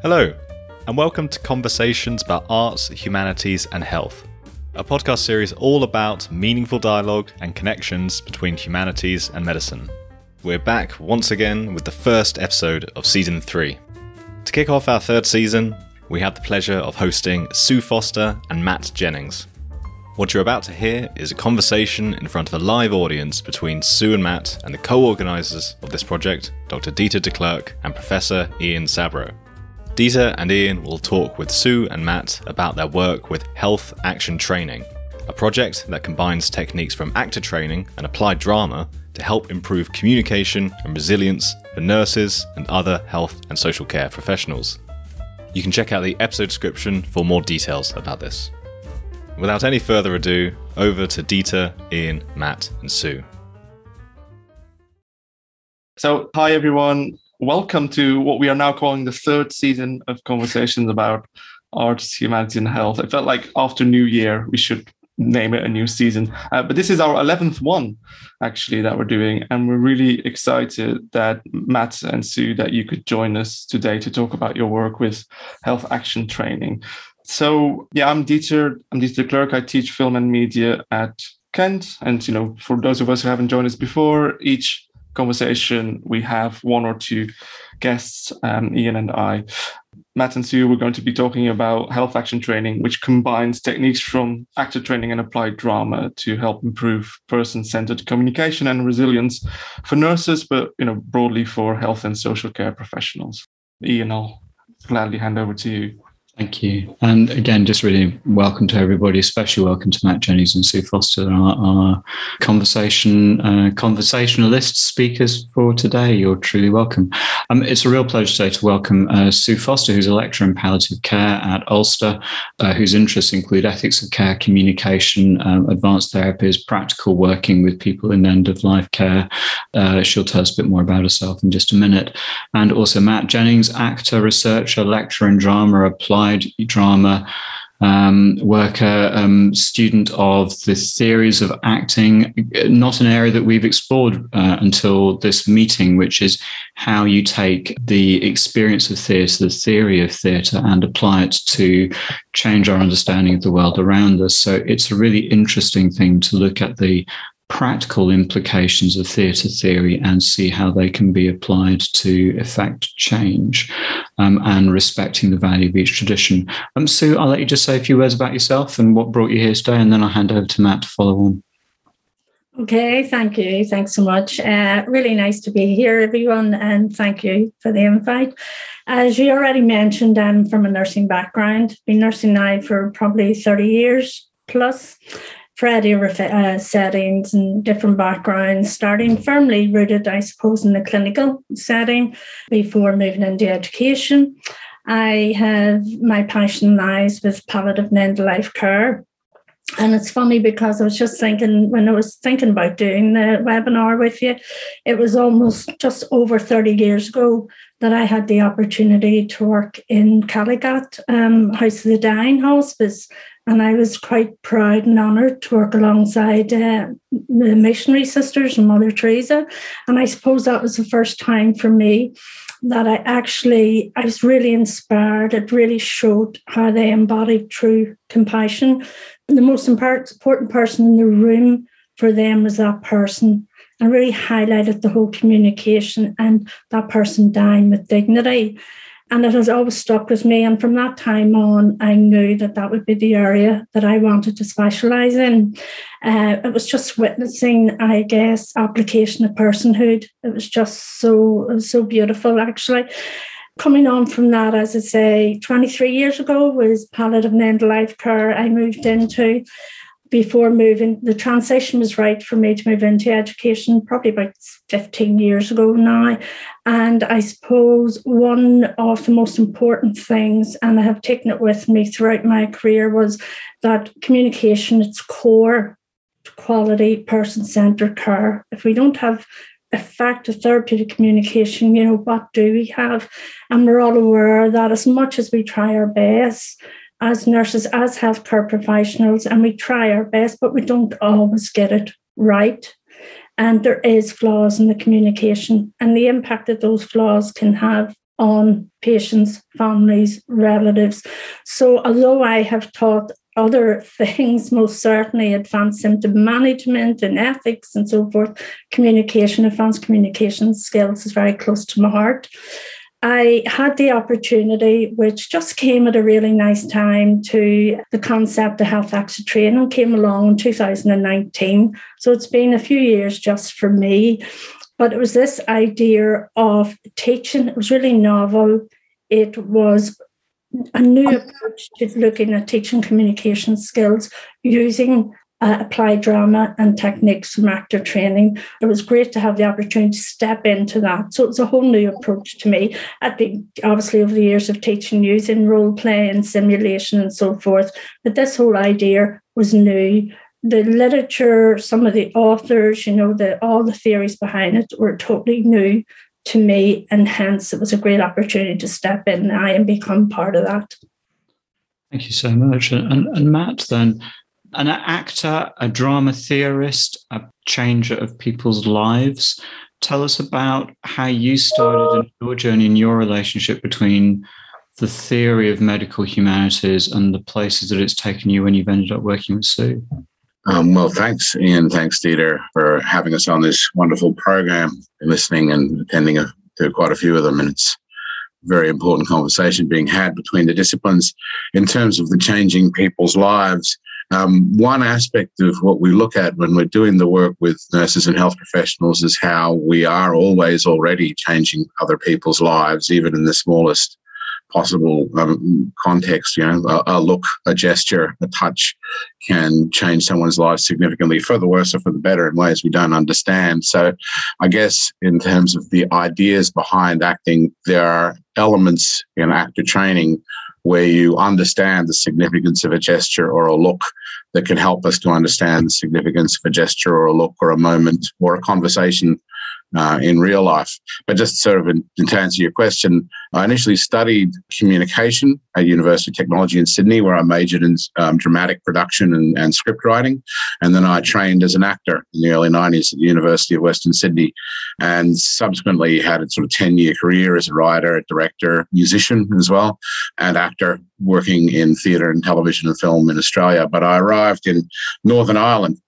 Hello, and welcome to Conversations about Arts, Humanities, and Health, a podcast series all about meaningful dialogue and connections between humanities and medicine. We're back once again with the first episode of season three. To kick off our third season, we have the pleasure of hosting Sue Foster and Matt Jennings. What you're about to hear is a conversation in front of a live audience between Sue and Matt and the co organisers of this project, Dr. Dieter de Klerk and Professor Ian Sabro. Dieter and Ian will talk with Sue and Matt about their work with Health Action Training, a project that combines techniques from actor training and applied drama to help improve communication and resilience for nurses and other health and social care professionals. You can check out the episode description for more details about this. Without any further ado, over to Dieter, Ian, Matt, and Sue. So, hi everyone. Welcome to what we are now calling the third season of conversations about arts, humanity, and health. I felt like after New Year, we should name it a new season. Uh, but this is our 11th one, actually, that we're doing. And we're really excited that Matt and Sue, that you could join us today to talk about your work with health action training. So yeah, I'm Dieter. I'm Dieter Clerk. I teach film and media at Kent. And you know, for those of us who haven't joined us before, each conversation we have one or two guests, um, Ian and I. Matt and Sue, we're going to be talking about health action training, which combines techniques from actor training and applied drama to help improve person-centered communication and resilience for nurses, but you know, broadly for health and social care professionals. Ian, I'll gladly hand over to you. Thank you. And again, just really welcome to everybody, especially welcome to Matt Jennings and Sue Foster, our, our conversation uh, conversationalist speakers for today. You're truly welcome. Um, it's a real pleasure today to welcome uh, Sue Foster, who's a lecturer in palliative care at Ulster, uh, whose interests include ethics of care, communication, um, advanced therapies, practical working with people in end of life care. Uh, she'll tell us a bit more about herself in just a minute. And also Matt Jennings, actor, researcher, lecturer in drama, applied drama um, worker, um, student of the theories of acting, not an area that we've explored uh, until this meeting, which is how you take the experience of theatre, the theory of theatre, and apply it to change our understanding of the world around us. So it's a really interesting thing to look at the practical implications of theatre theory and see how they can be applied to effect change um, and respecting the value of each tradition. Um, Sue, I'll let you just say a few words about yourself and what brought you here today, and then I'll hand over to Matt to follow on. Okay, thank you. Thanks so much. Uh, really nice to be here, everyone, and thank you for the invite. As you already mentioned, I'm from a nursing background, been nursing now for probably 30 years plus variety of uh, settings and different backgrounds, starting firmly rooted, I suppose, in the clinical setting before moving into education. I have my passion lies with palliative and end of life care. And it's funny because I was just thinking when I was thinking about doing the webinar with you, it was almost just over 30 years ago that I had the opportunity to work in Calicut, um, House of the Dying Hospice, and I was quite proud and honoured to work alongside uh, the missionary sisters and Mother Teresa. And I suppose that was the first time for me that I actually I was really inspired. It really showed how they embodied true compassion. The most important person in the room for them was that person and really highlighted the whole communication and that person dying with dignity. And it has always stuck with me. And from that time on, I knew that that would be the area that I wanted to specialize in. Uh, it was just witnessing, I guess, application of personhood. It was just so, so beautiful, actually. Coming on from that, as I say, 23 years ago was palliative and end life care I moved into before moving, the transition was right for me to move into education probably about 15 years ago now. And I suppose one of the most important things, and I have taken it with me throughout my career, was that communication, its core quality person centered care. If we don't have effective therapeutic communication, you know, what do we have? And we're all aware that as much as we try our best, as nurses, as healthcare professionals, and we try our best, but we don't always get it right. And there is flaws in the communication, and the impact that those flaws can have on patients, families, relatives. So, although I have taught other things, most certainly advanced symptom management and ethics and so forth, communication, advanced communication skills is very close to my heart. I had the opportunity, which just came at a really nice time, to the concept of health action training came along in 2019. So it's been a few years just for me. But it was this idea of teaching. It was really novel. It was a new approach to looking at teaching communication skills using uh, drama and techniques from actor training. It was great to have the opportunity to step into that. So it's a whole new approach to me. I've been obviously over the years of teaching using role play and simulation and so forth, but this whole idea was new the literature, some of the authors, you know, the all the theories behind it were totally new to me, and hence it was a great opportunity to step in and become part of that. Thank you so much. And, and Matt, then, an actor, a drama theorist, a changer of people's lives. Tell us about how you started in your journey in your relationship between the theory of medical humanities and the places that it's taken you when you've ended up working with Sue. Um, well, thanks, Ian. Thanks, Dieter, for having us on this wonderful program, and listening and attending a, to quite a few of them. And it's very important conversation being had between the disciplines in terms of the changing people's lives. Um, one aspect of what we look at when we're doing the work with nurses and health professionals is how we are always already changing other people's lives, even in the smallest possible um, context. You know, a, a, look, a gesture, a touch can change someone's life significantly for the worse or for the better in ways we don't understand. So, I guess in terms of the ideas behind acting, there are elements in actor training where you understand the significance of a gesture or a look that can help us to understand the significance of a gesture or a look or a moment or a conversation uh, in real life. But just sort of in, to answer your question, I initially studied communication at University of Technology in Sydney, where I majored in um, dramatic production and, and, script writing. And then I trained as an actor in the early 90s at the University of Western Sydney and subsequently had a sort of 10 year career as a writer, director, musician as well, and actor working in theatre and television and film in Australia. But I arrived in Northern Ireland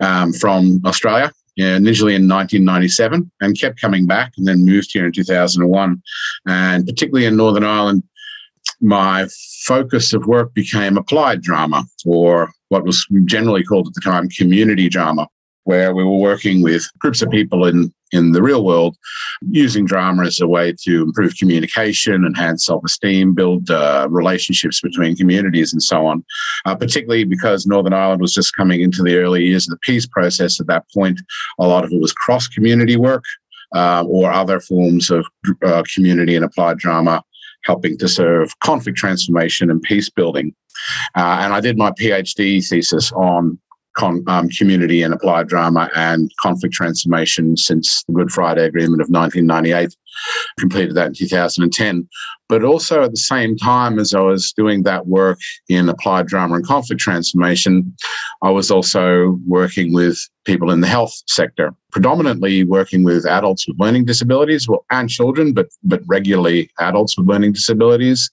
um, from Australia initially in 1997 and kept coming back and then moved here in 2001. And particularly in Northern Ireland, my focus of work became applied drama, or what was generally called at the time community drama where we were working with groups of people in, in the real world using drama as a way to improve communication, enhance self esteem, build uh, relationships between communities, and so on. Uh, particularly because Northern Ireland was just coming into the early years of the peace process at that point, a lot of it was cross community work uh, or other forms of uh, community and applied drama helping to serve conflict transformation and peace building. Uh, and I did my PhD thesis on con, um, community and applied drama and conflict transformation since the Good Friday Agreement of 1998. Completed that in 2010. But also at the same time as I was doing that work in applied drama and conflict transformation, I was also working with people in the health sector, predominantly working with adults with learning disabilities, well, and children, but but regularly adults with learning disabilities,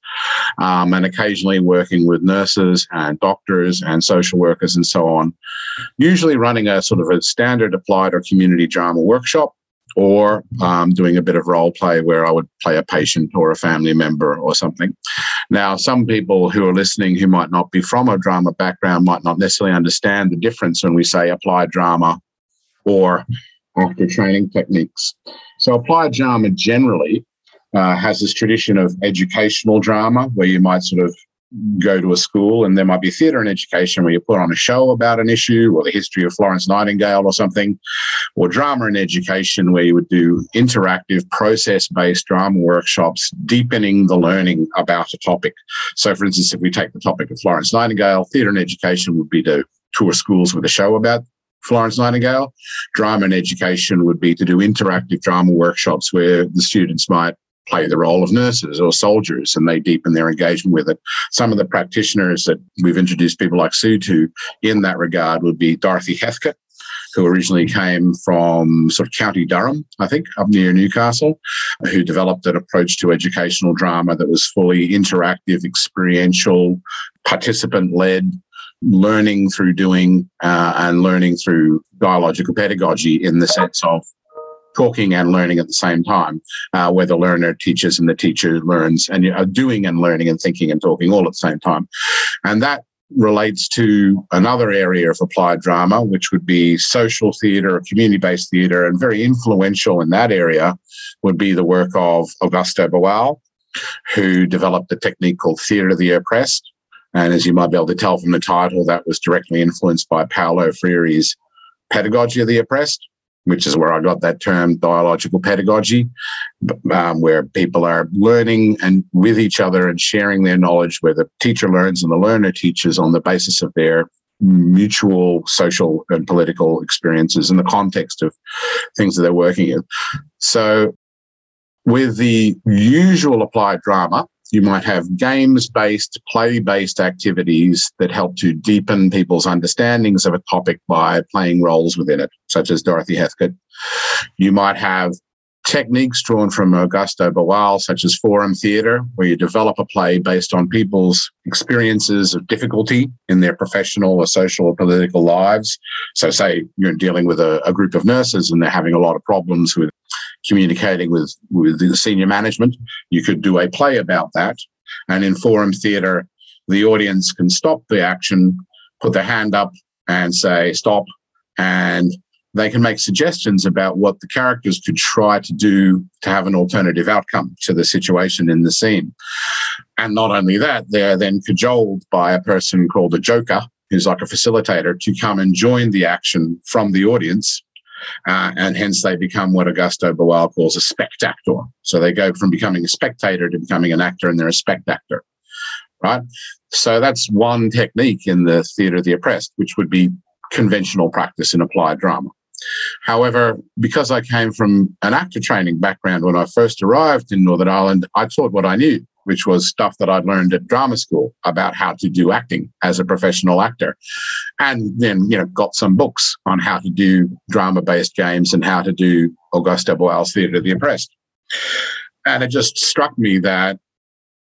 um, and occasionally working with nurses and doctors and social workers and so on. Usually running a sort of a standard applied or community drama workshop or um, doing a bit of role play where I would play a patient or a family member or something. Now, some people who are listening who might not be from a drama background might not necessarily understand the difference when we say applied drama or actor training techniques. So, applied drama generally uh, has this tradition of educational drama where you might sort of go to a school and there might be theatre and education where you put on a show about an issue or the history of Florence Nightingale or something, or drama and education where you would do interactive process based drama workshops, deepening the learning about a topic. So, for instance, if we take the topic of Florence Nightingale, theatre and education would be to tour schools with a show about Florence Nightingale. Drama and education would be to do interactive drama workshops where the students might play the role of nurses or soldiers and they deepen their engagement with it. Some of the practitioners that we've introduced people like Sue to in that regard would be Dorothy Heathcote, who originally came from sort of County Durham, I think, up near Newcastle, who developed an approach to educational drama that was fully interactive, experiential, participant led, learning through doing uh, and learning through dialogical pedagogy in the sense of talking and learning at the same time, uh, where the learner teaches and the teacher learns, and you're doing and learning and thinking and talking all at the same time. And that relates to another area of applied drama, which would be social theatre or community based theatre, and very influential in that area would be the work of Augusto Boal, who developed a technique called theatre of the oppressed. And as you might be able to tell from the title, that was directly influenced by Paulo Freire's pedagogy of the oppressed which is where I got that term dialogical pedagogy, um, where people are learning and with each other and sharing their knowledge, where the teacher learns and the learner teaches on the basis of their mutual social and political experiences in the context of things that they're working in. So, with the usual applied drama, you might have games based, play based activities that help to deepen people's understandings of a topic by playing roles within it, such as Dorothy Heathcote. You might have techniques drawn from Augusto Boal, such as forum theatre, where you develop a play based on people's experiences of difficulty in their professional or social or political lives. So, say you're dealing with a, a group of nurses and they're having a lot of problems with communicating with, with the senior management. You could do a play about that. And in forum theatre, the audience can stop the action, put their hand up and say, stop. And they can make suggestions about what the characters could try to do to have an alternative outcome to the situation in the scene. And not only that, they're then cajoled by a person called a joker, who's like a facilitator, to come and join the action from the audience uh, and hence they become what Augusto Boal calls a spect-actor. So they go from becoming a spectator to becoming an actor, and they're a spect-actor, right? So that's one technique in the theatre of the oppressed, which would be conventional practice in applied drama. However, because I came from an actor training background when I first arrived in Northern Ireland, I taught what I knew which was stuff that I'd learned at drama school about how to do acting as a professional actor. And then, you know, got some books on how to do drama based games and how to do Augusto Boal's Theatre of the Oppressed. And it just struck me that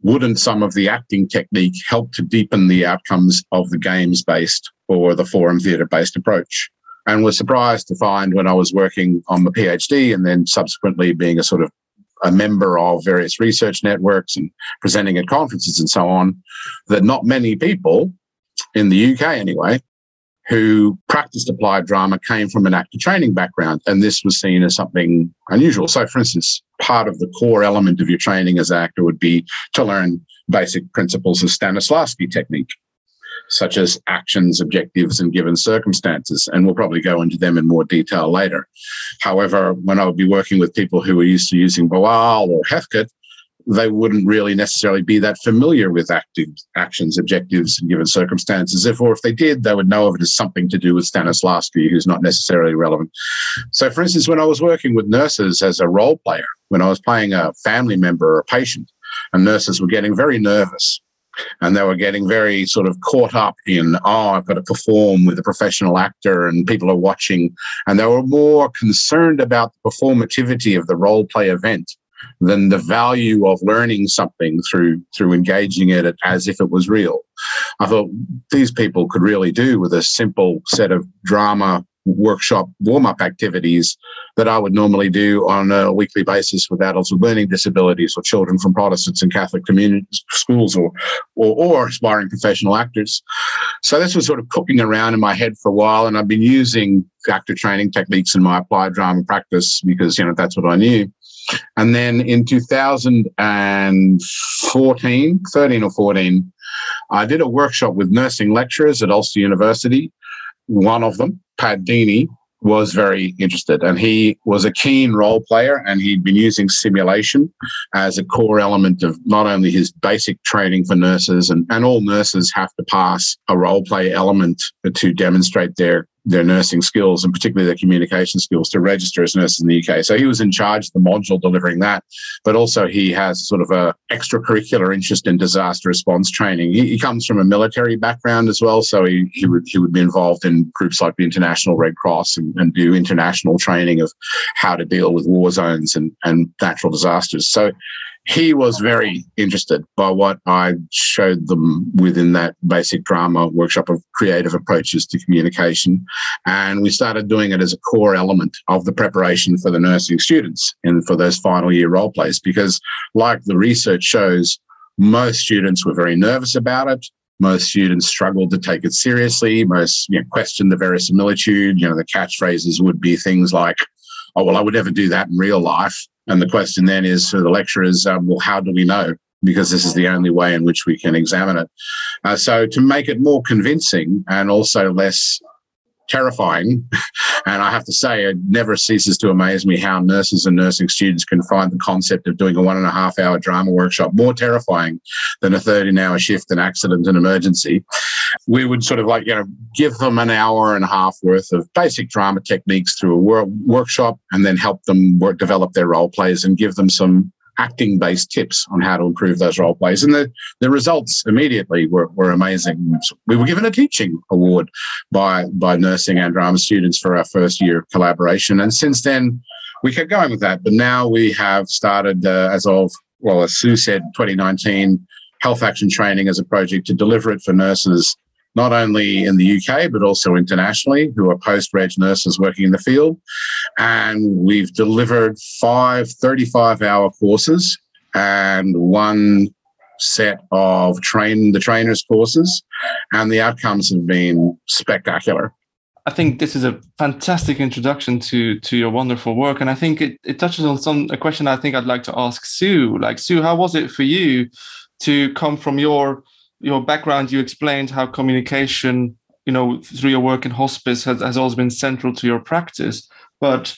wouldn't some of the acting technique help to deepen the outcomes of the games based or the forum theatre based approach? And was surprised to find when I was working on my PhD and then subsequently being a sort of a member of various research networks and presenting at conferences and so on, that not many people in the UK anyway who practiced applied drama came from an actor training background, and this was seen as something unusual. So, for instance, part of the core element of your training as an actor would be to learn basic principles of Stanislavski technique such as actions, objectives, and given circumstances. And we'll probably go into them in more detail later. However, when I would be working with people who were used to using Boal or Heathcote, they wouldn't really necessarily be that familiar with active actions, objectives, and given circumstances. If, or if they did, they would know of it as something to do with Stanislavski, who's not necessarily relevant. So, for instance, when I was working with nurses as a role player, when I was playing a family member or a patient, and nurses were getting very nervous and they were getting very sort of caught up in oh i've got to perform with a professional actor and people are watching. And they were more concerned about the performativity of the role play event than the value of learning something through through engaging it as if it was real. I thought these people could really do with a simple set of drama workshop warm up activities that I would normally do on a weekly basis with adults with learning disabilities or children from Protestants and Catholic community schools or, or, or aspiring professional actors. So this was sort of cooking around in my head for a while, and I've been using actor training techniques in my applied drama practice because you know that's what I knew. And then in 2014, 13 or 14, I did a workshop with nursing lecturers at Ulster University one of them, Pat was very interested. And he was a keen role player and he'd been using simulation as a core element of not only his basic training for nurses and, and all nurses have to pass a role play element to demonstrate their their nursing skills and particularly their communication skills to register as nurses in the UK. So he was in charge of the module delivering that, but also he has sort of a extracurricular interest in disaster response training. He, he comes from a military background as well, so he, he would he would be involved in groups like the International Red Cross and, and do international training of how to deal with war zones and, and natural disasters. So he was very interested by what I showed them within that basic drama workshop of creative approaches to communication. And we started doing it as a core element of the preparation for the nursing students and for those final year role plays, because like the research shows, most students were very nervous about it. Most students struggled to take it seriously. Most you know, questioned the verisimilitude. You know, the catchphrases would be things like, oh, well, I would never do that in real life. And the question then is for the lecturers, um, well, how do we know? Because this is the only way in which we can examine it. Uh, so to make it more convincing and also less terrifying. And I have to say, it never ceases to amaze me how nurses and nursing students can find the concept of doing a one and a half hour drama workshop more terrifying than a 13 hour shift, an accident, and emergency. We would sort of like, you know, give them an hour and a half worth of basic drama techniques through a wor- workshop and then help them work, develop their role plays and give them some acting based tips on how to improve those role plays. And the, the results immediately were, were amazing. We were given a teaching award by, by nursing and drama students for our first year of collaboration. And since then, we kept going with that. But now we have started, uh, as of, well, as Sue said, 2019, health action training as a project to deliver it for nurses not only in the UK, but also internationally, who are post reg nurses working in the field. And we've delivered five 35 hour courses and one set of train the trainers courses and the outcomes have been spectacular I think this is a fantastic introduction to to your wonderful work, and I think it, it touches on some a question I think I'd like to ask Sue. Like Sue, how was it for you to come from your your background, you explained how communication, you know, through your work in hospice has, has always been central to your practice. But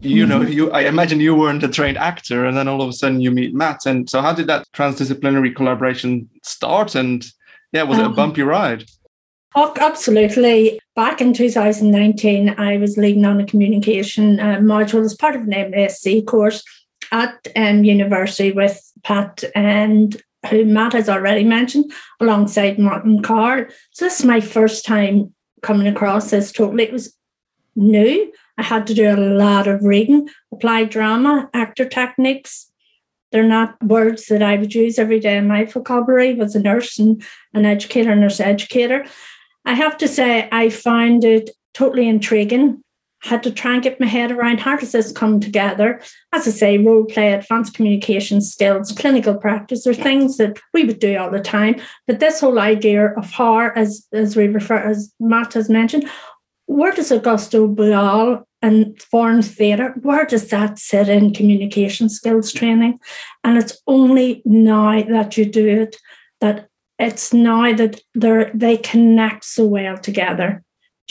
you know, you I imagine you weren't a trained actor, and then all of a sudden you meet Matt. And so, how did that transdisciplinary collaboration start? And yeah, was um, it a um, bumpy ride? Oh, absolutely. Back in 2019, I was leading on a communication uh, module as part of an MSc course at um, university with Pat and who Matt has already mentioned, alongside Martin Carr. So this is my first time coming across this totally. It was new. I had to do a lot of reading, applied drama, actor techniques. They're not words that I would use every day in my vocabulary as a nurse and an educator, nurse educator. I have to say, I find it totally intriguing had to try and get my head around how does this come together. As I say, role play, advanced communication skills, clinical practice are things that we would do all the time. But this whole idea of how, as as we refer, as Matt has mentioned, where does Augusto Boal and forum theatre, where does that sit in communication skills training? And it's only now that you do it that it's now that they they connect so well together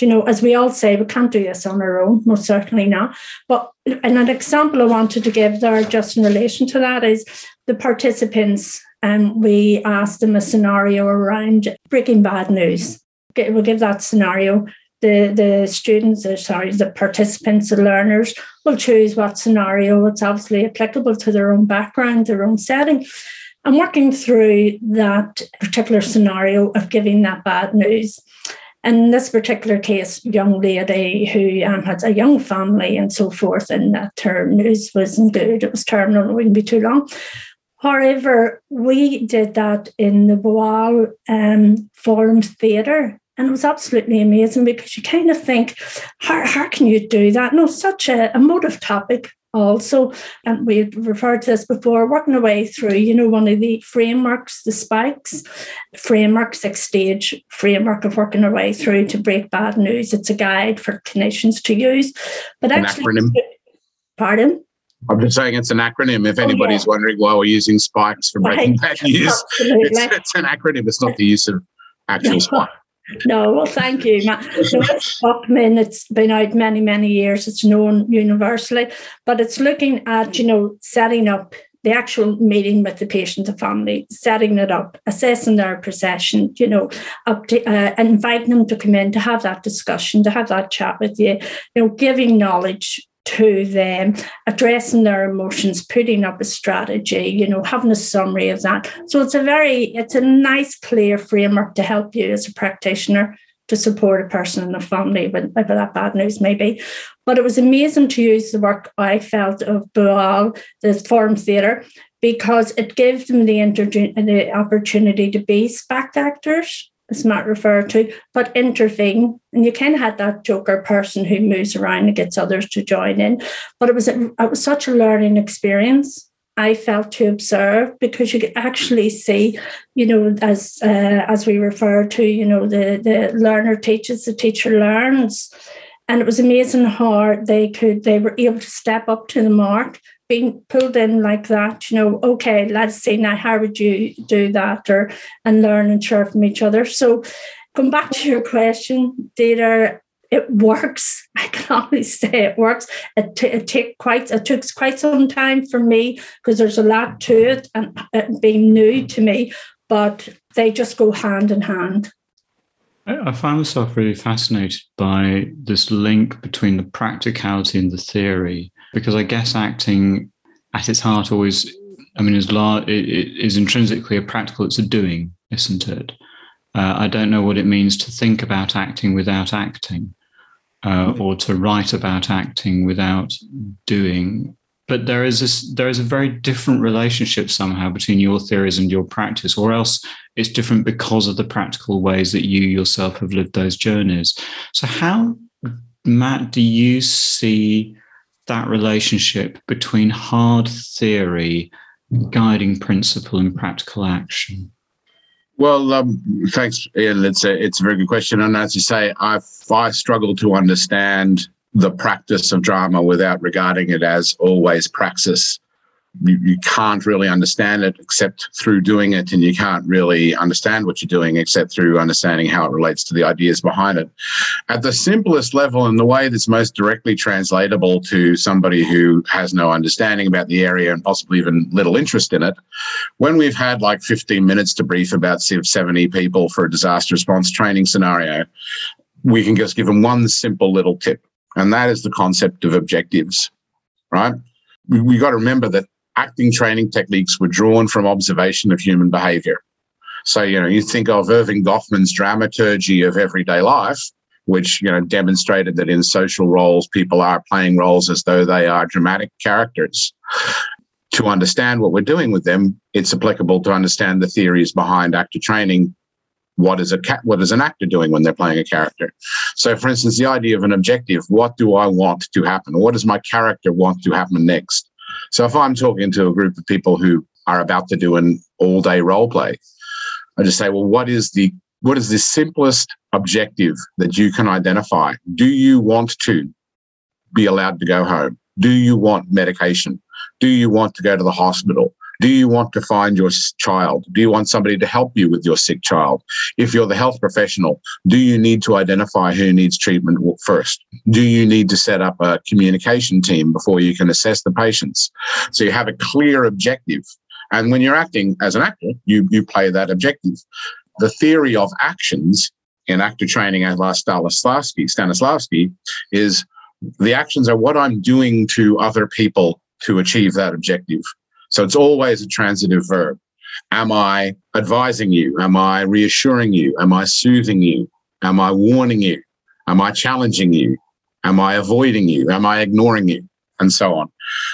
you know, as we all say, we can't do this on our own, most certainly not. But and an example I wanted to give there, just in relation to that, is the participants. And um, we asked them a scenario around breaking bad news. We'll give that scenario. The the students, or sorry, the participants, the learners will choose what scenario it's obviously applicable to their own background, their own setting. And working through that particular scenario of giving that bad news in this particular case, young lady who um, had a young family and so forth, and that term news wasn't good. It was terminal, it wouldn't be too long. However, we did that in the Boal um, Forum Theatre, and it was absolutely amazing because you kind of think, how, how can you do that? No, such a emotive topic, also, and we've referred to this before, working our way through, you know, one of the frameworks, the spikes framework, six stage framework of working our way through to break bad news. It's a guide for clinicians to use. But an actually, acronym. pardon? I'm just saying it's an acronym. If oh, anybody's oh, yeah. wondering why we're using spikes for breaking right. bad news, it's, it's, an acronym. It's not the use of actual spikes. No, well, thank you, Matt. So it's Buckman. It's been out many, many years. It's known universally, but it's looking at, you know, setting up the actual meeting with the patient, the family, setting it up, assessing their perception, you know, up to, uh, inviting them to come in to have that discussion, to have that chat with you, you know, giving knowledge to them, addressing their emotions, putting up a strategy, you know, having a summary of that. So it's a very, it's a nice, clear framework to help you as a practitioner to support a person in a family whatever that bad news may be. But it was amazing to use the work I felt of Boal, the Forum Theatre, because it gave them the, inter- the opportunity to be spect-actors as Matt referred to, but intervene. And you kind of had that joker person who moves around and gets others to join in. But it was a, it was such a learning experience. I felt to observe because you could actually see, you know, as uh, as we refer to, you know, the the learner teaches, the teacher learns, and it was amazing how they could they were able to step up to the mark being pulled in like that, you know, okay, let's see now how would you do that or and learn and share from each other. So come back to your question, Dieter it works. I can only say it works. It, t- it take quite it took quite some time for me because there's a lot to it and it being new to me, but they just go hand in hand. I find myself really fascinated by this link between the practicality and the theory because I guess acting at its heart always, I mean, is large, it, it is intrinsically a practical. It's a doing, isn't it? Uh, I don't know what it means to think about acting without acting, uh, or to write about acting without doing. But there is this, there is a very different relationship somehow between your theories and your practice, or else it's different because of the practical ways that you yourself have lived those journeys. So, how, Matt, do you see that relationship between hard theory, guiding principle, and practical action? Well, um, thanks, Ian. It's a it's a very good question, and as you say, I I struggle to understand the practice of drama without regarding it as always praxis you, you can't really understand it except through doing it, and you can't really understand what you're doing except through understanding how it relates to the ideas behind it. At the simplest level, and the way that's most directly translatable to somebody who has no understanding about the area and possibly even little interest in it, when we've had like 15 minutes to brief about 70 people for a disaster response training scenario, we can just give them one simple little tip, and that is the concept of objectives, right? We, we got to remember that acting training techniques were drawn from observation of human behavior. So, you know, you think of Erving Goffman's dramaturgy of everyday life, which, you know, demonstrated that in social roles, people are playing roles as though they are dramatic characters. To understand what we're doing with them, it's applicable to understand the theories behind actor training. What is a cat? What is an actor doing when they're playing a character? So, for instance, the idea of an objective: what do I want to happen? What does my character want to happen next? So if I'm talking to a group of people who are about to do an all day role play, I just say, well, what is the what is the simplest objective that you can identify? Do you want to be allowed to go home? Do you want medication? Do you want to go to the hospital? Do you want to find your child? Do you want somebody to help you with your sick child? If you're the health professional, do you need to identify who needs treatment first? Do you need to set up a communication team before you can assess the patients? So you have a clear objective. And when you're acting as an actor, you, you play that objective. The theory of actions in actor training as Stanislavski, Stanislavski is the actions are what I'm doing to other people to achieve that objective. So it's always a transitive verb. Am I advising you? Am I reassuring you? Am I soothing you? Am I warning you? Am I challenging you? Am I avoiding you? Am I ignoring you? And so on.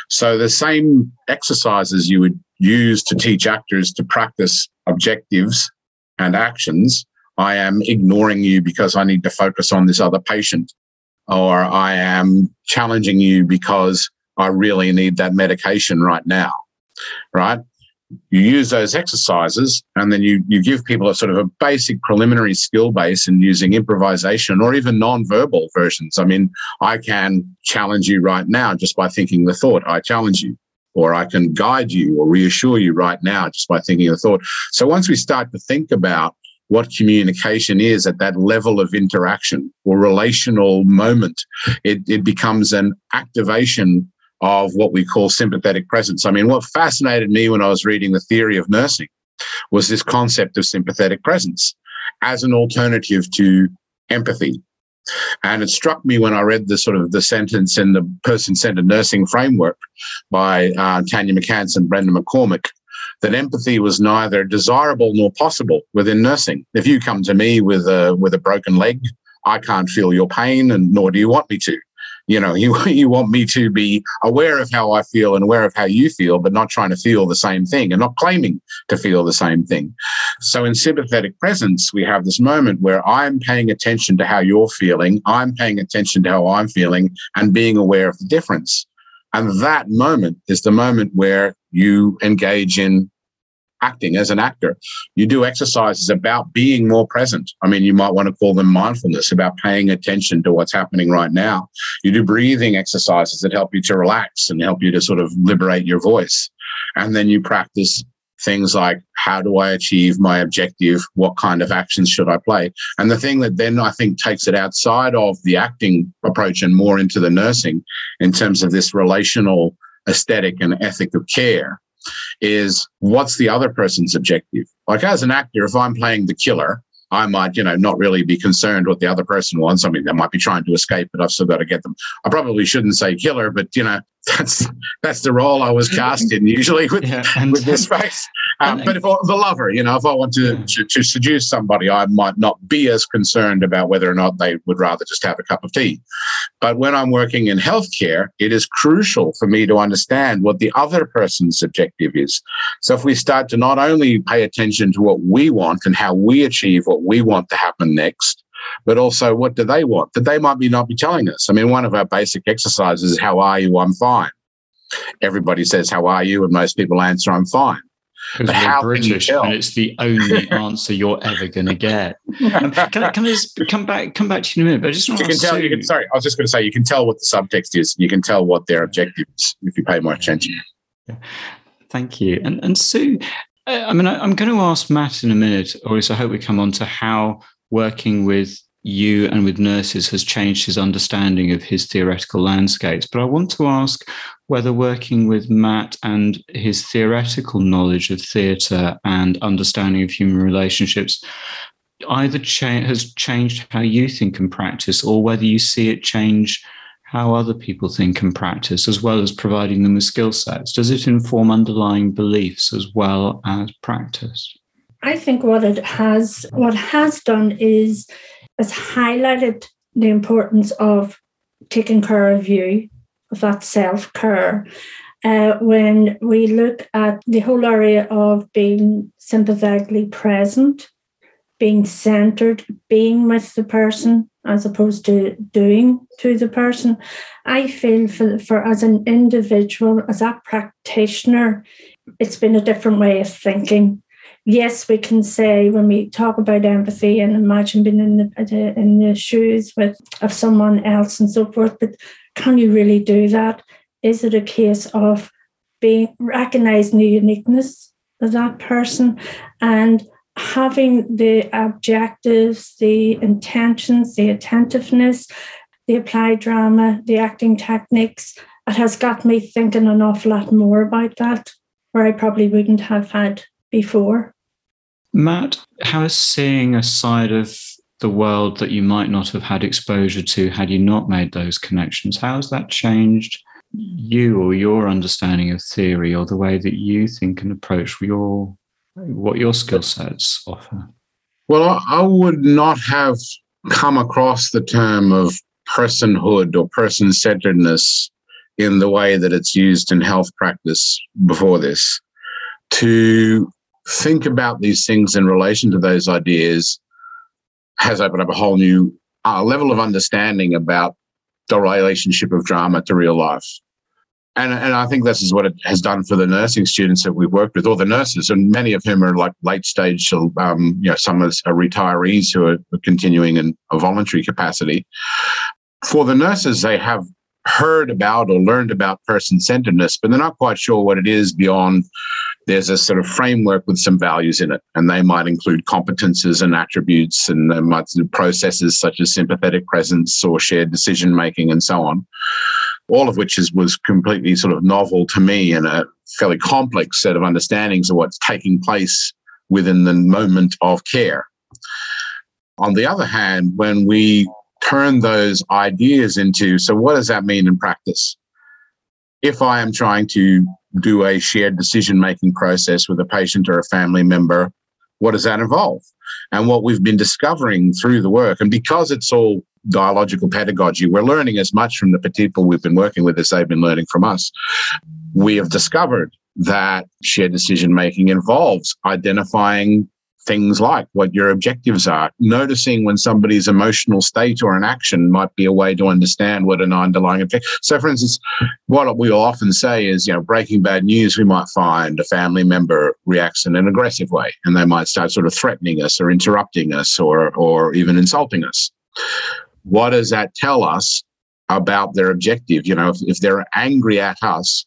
So the same exercises you would use to teach actors to practice objectives and actions. I am ignoring you because I need to focus on this other patient, or I am challenging you because I really need that medication right now right? You use those exercises and then you, you give people a sort of a basic preliminary skill base in using improvisation or even non-verbal versions. I mean, I can challenge you right now just by thinking the thought, I challenge you or I can guide you or reassure you right now just by thinking a thought. So once we start to think about what communication is at that level of interaction or relational moment, it, it becomes an activation of what we call sympathetic presence. I mean, what fascinated me when I was reading the theory of nursing was this concept of sympathetic presence as an alternative to empathy. And it struck me when I read the sort of the sentence in the person-centered nursing framework by uh, Tanya McCance and Brendan McCormack that empathy was neither desirable nor possible within nursing. If you come to me with a with a broken leg, I can't feel your pain, and nor do you want me to. You know, you you want me to be aware of how I feel and aware of how you feel, but not trying to feel the same thing and not claiming to feel the same thing. So in sympathetic presence, we have this moment where I'm paying attention to how you're feeling, I'm paying attention to how I'm feeling, and being aware of the difference. And that moment is the moment where you engage in acting as an actor. You do exercises about being more present. I mean, you might want to call them mindfulness, about paying attention to what's happening right now. You do breathing exercises that help you to relax and help you to sort of liberate your voice. And then you practice things like how do I achieve my objective? What kind of actions should I play? And the thing that then I think takes it outside of the acting approach and more into the nursing in terms of this relational aesthetic and ethic of care is what's the other person's objective? Like as an actor, if I'm playing the killer, I might, you know, not really be concerned what the other person wants. I mean, they might be trying to escape, but I've still got to get them. I probably shouldn't say killer, but you know, that's that's the role I was cast in usually with yeah, and, with this face. Um, but if I, the lover, you know, if I want to, yeah. to, to seduce somebody, I might not be as concerned about whether or not they would rather just have a cup of tea. But when I'm working in healthcare, it is crucial for me to understand what the other person's objective is. So if we start to not only pay attention to what we want and how we achieve what we want to happen next, but also what do they want that they might be not be telling us. I mean, one of our basic exercises is how are you? I'm fine. Everybody says, How are you? And most people answer, I'm fine. Because we're British and it's the only answer you're ever going to get. can, I, can I just come back come back to you in a minute? But I just want you can tell. You can, sorry, I was just going to say you can tell what the subtext is. You can tell what their objective is if you pay more attention. Yeah. Thank you. And and Sue, uh, I mean, I, am going to ask Matt in a minute, or at least I hope we come on to how working with you and with nurses has changed his understanding of his theoretical landscapes. But I want to ask whether working with Matt and his theoretical knowledge of theatre and understanding of human relationships either cha- has changed how you think and practice, or whether you see it change how other people think and practice, as well as providing them with skill sets. Does it inform underlying beliefs as well as practice? I think what it has what has done is has highlighted the importance of taking care of you, of that self care. Uh, when we look at the whole area of being sympathetically present, being centered, being with the person as opposed to doing to the person, I feel for, for as an individual, as a practitioner, it's been a different way of thinking yes, we can say when we talk about empathy and imagine being in the in the shoes with of someone else and so forth, but can you really do that? Is it a case of being recognizing the uniqueness of that person and having the objectives, the intentions, the attentiveness, the applied drama, the acting techniques? It has got me thinking an awful lot more about that, where I probably wouldn't have had before. Matt, how is seeing a side of the world that you might not have had exposure to had you not made those connections? How has that changed you or your understanding of theory or the way that you think and approach your what your skill sets offer? Well, I would not have come across the term of personhood or person centeredness in the way that it's used in health practice before this. To think about these things in relation to those ideas has opened up a whole new uh, level of understanding about the relationship of drama to real life. And, and I think this is what it has done for the nursing students that we've worked with, or the nurses, and many of whom are like late stage, um, you know, some are retirees who are continuing in a voluntary capacity. For the nurses, they have heard about or learned about person centeredness, but they're not quite sure what it is beyond there's a sort of framework with some values in it, and they might include competences and attributes, and they might processes such as sympathetic presence or shared decision making, and so on. all of which is, was completely sort of novel to me and a fairly complex set of understandings of what's taking place within the moment of care. On the other hand, when we turn those ideas into so, what does that mean in practice? If I am trying to do a shared decision making process with a patient or a family member, what does that involve? And what we've been discovering through the work, and because it's all dialogical pedagogy, we're learning as much from the people we've been working with as they've been learning from us. We have discovered that shared decision making involves identifying things like what your objectives are. Noticing when somebody's emotional state or an action might be a way to understand what an underlying effect. So, for instance, what we often say is, you know, breaking bad news, we might find a family member reacts in an aggressive way, and they might start sort of threatening us or interrupting us or or even insulting us. What does that tell us about their objective? You know, if, if they're angry at us,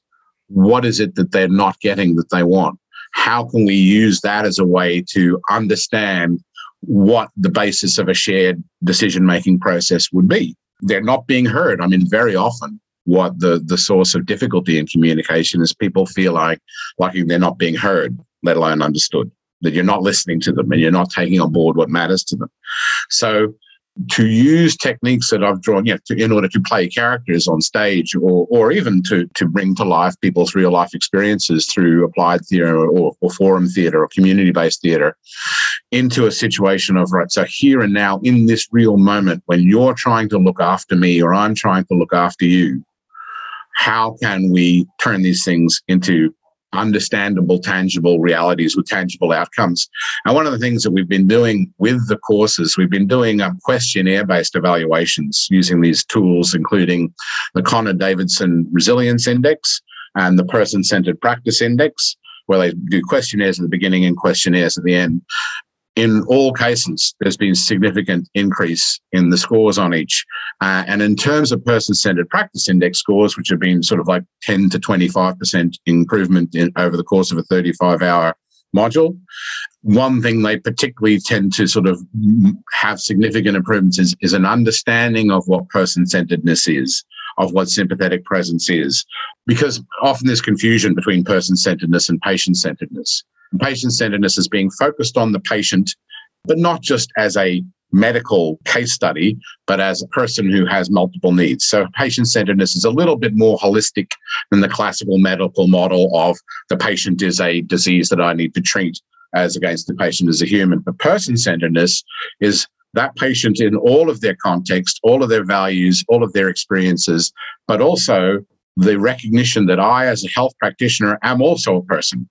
what is it that they're not getting that they want? How can we use that as a way to understand what the basis of a shared decision making process would be? They're not being heard. I mean, very often what the, the source of difficulty in communication is people feel like like they're not being heard, let alone understood, that you're not listening to them and you're not taking on board what matters to them. So to use techniques that I've drawn, you know, to, in order to play characters on stage, or or even to to bring to life people's real life experiences through applied theatre or, or forum theatre or community based theatre, into a situation of right. So here and now, in this real moment, when you're trying to look after me or I'm trying to look after you, how can we turn these things into understandable, tangible realities with tangible outcomes. And one of the things that we've been doing with the courses, we've been doing um, questionnaire based evaluations using these tools, including the Connor Davidson Resilience Index and the Person Centered Practice Index, where they do questionnaires at the beginning and questionnaires at the end in all cases, there's been significant increase in the scores on each. Uh, and in terms of person-centered practice index scores, which have been sort of like 10 to 25% improvement in, over the course of a 35-hour module, one thing they particularly tend to sort of have significant improvements is, is an understanding of what person-centeredness is of what sympathetic presence is, because often there's confusion between person centeredness and patient centeredness patient centeredness is being focused on the patient, but not just as a medical case study, but as a person who has multiple needs. So patient centeredness is a little bit more holistic than the classical medical model of the patient is a disease that I need to treat as against the patient as a human. But person centeredness is that patient in all of their context, all of their values, all of their experiences, but also the recognition that I, as a health practitioner, am also a person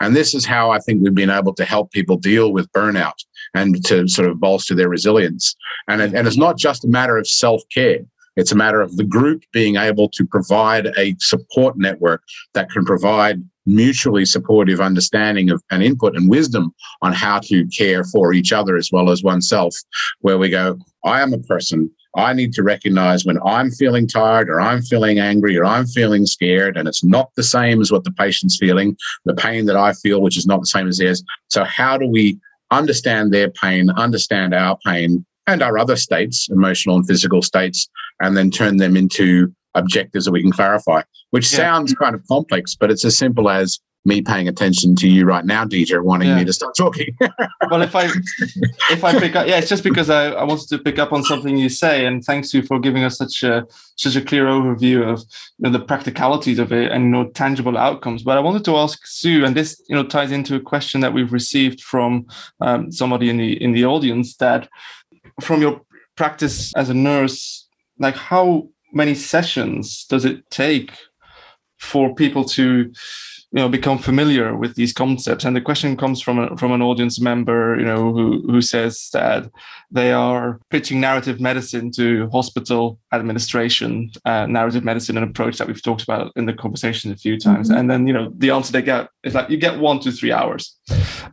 and this is how I think we've been able to help people deal with burnout and to sort of bolster their resilience. And, and it's not just a matter of self care. It's a matter of the group being able to provide a support network that can provide mutually supportive understanding of and input and wisdom on how to care for each other as well as oneself, where we go, I am a person I need to recognize when I'm feeling tired or I'm feeling angry or I'm feeling scared, and it's not the same as what the patient's feeling, the pain that I feel, which is not the same as theirs. So, how do we understand their pain, understand our pain and our other states, emotional and physical states, and then turn them into objectives that we can clarify, which yeah. sounds kind of complex, but it's as simple as me paying attention to you right now, Dieter, wanting yeah. me to start talking. well, if I if I pick up, yeah, it's just because I, I wanted to pick up on something you say, and thanks you for giving us such a such a clear overview of you know, the practicalities of it and you know, tangible outcomes. But I wanted to ask Sue, and this you know ties into a question that we've received from um, somebody in the in the audience that from your practice as a nurse, like how many sessions does it take for people to you know become familiar with these concepts? And the question comes from a, from an audience member you know who who says that they are pitching narrative medicine to hospital administration uh, narrative medicine an approach that we've talked about in the conversation a few times. Mm-hmm. and then you know the answer they get is like you get one to three hours.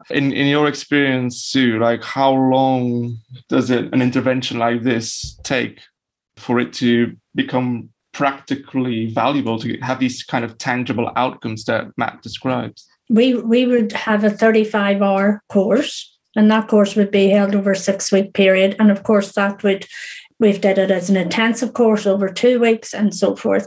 In in your experience sue like how long does it an intervention like this take for it to become practically valuable to have these kind of tangible outcomes that Matt describes? We we would have a 35 hour course and that course would be held over a six week period and of course that would We've did it as an intensive course over two weeks and so forth.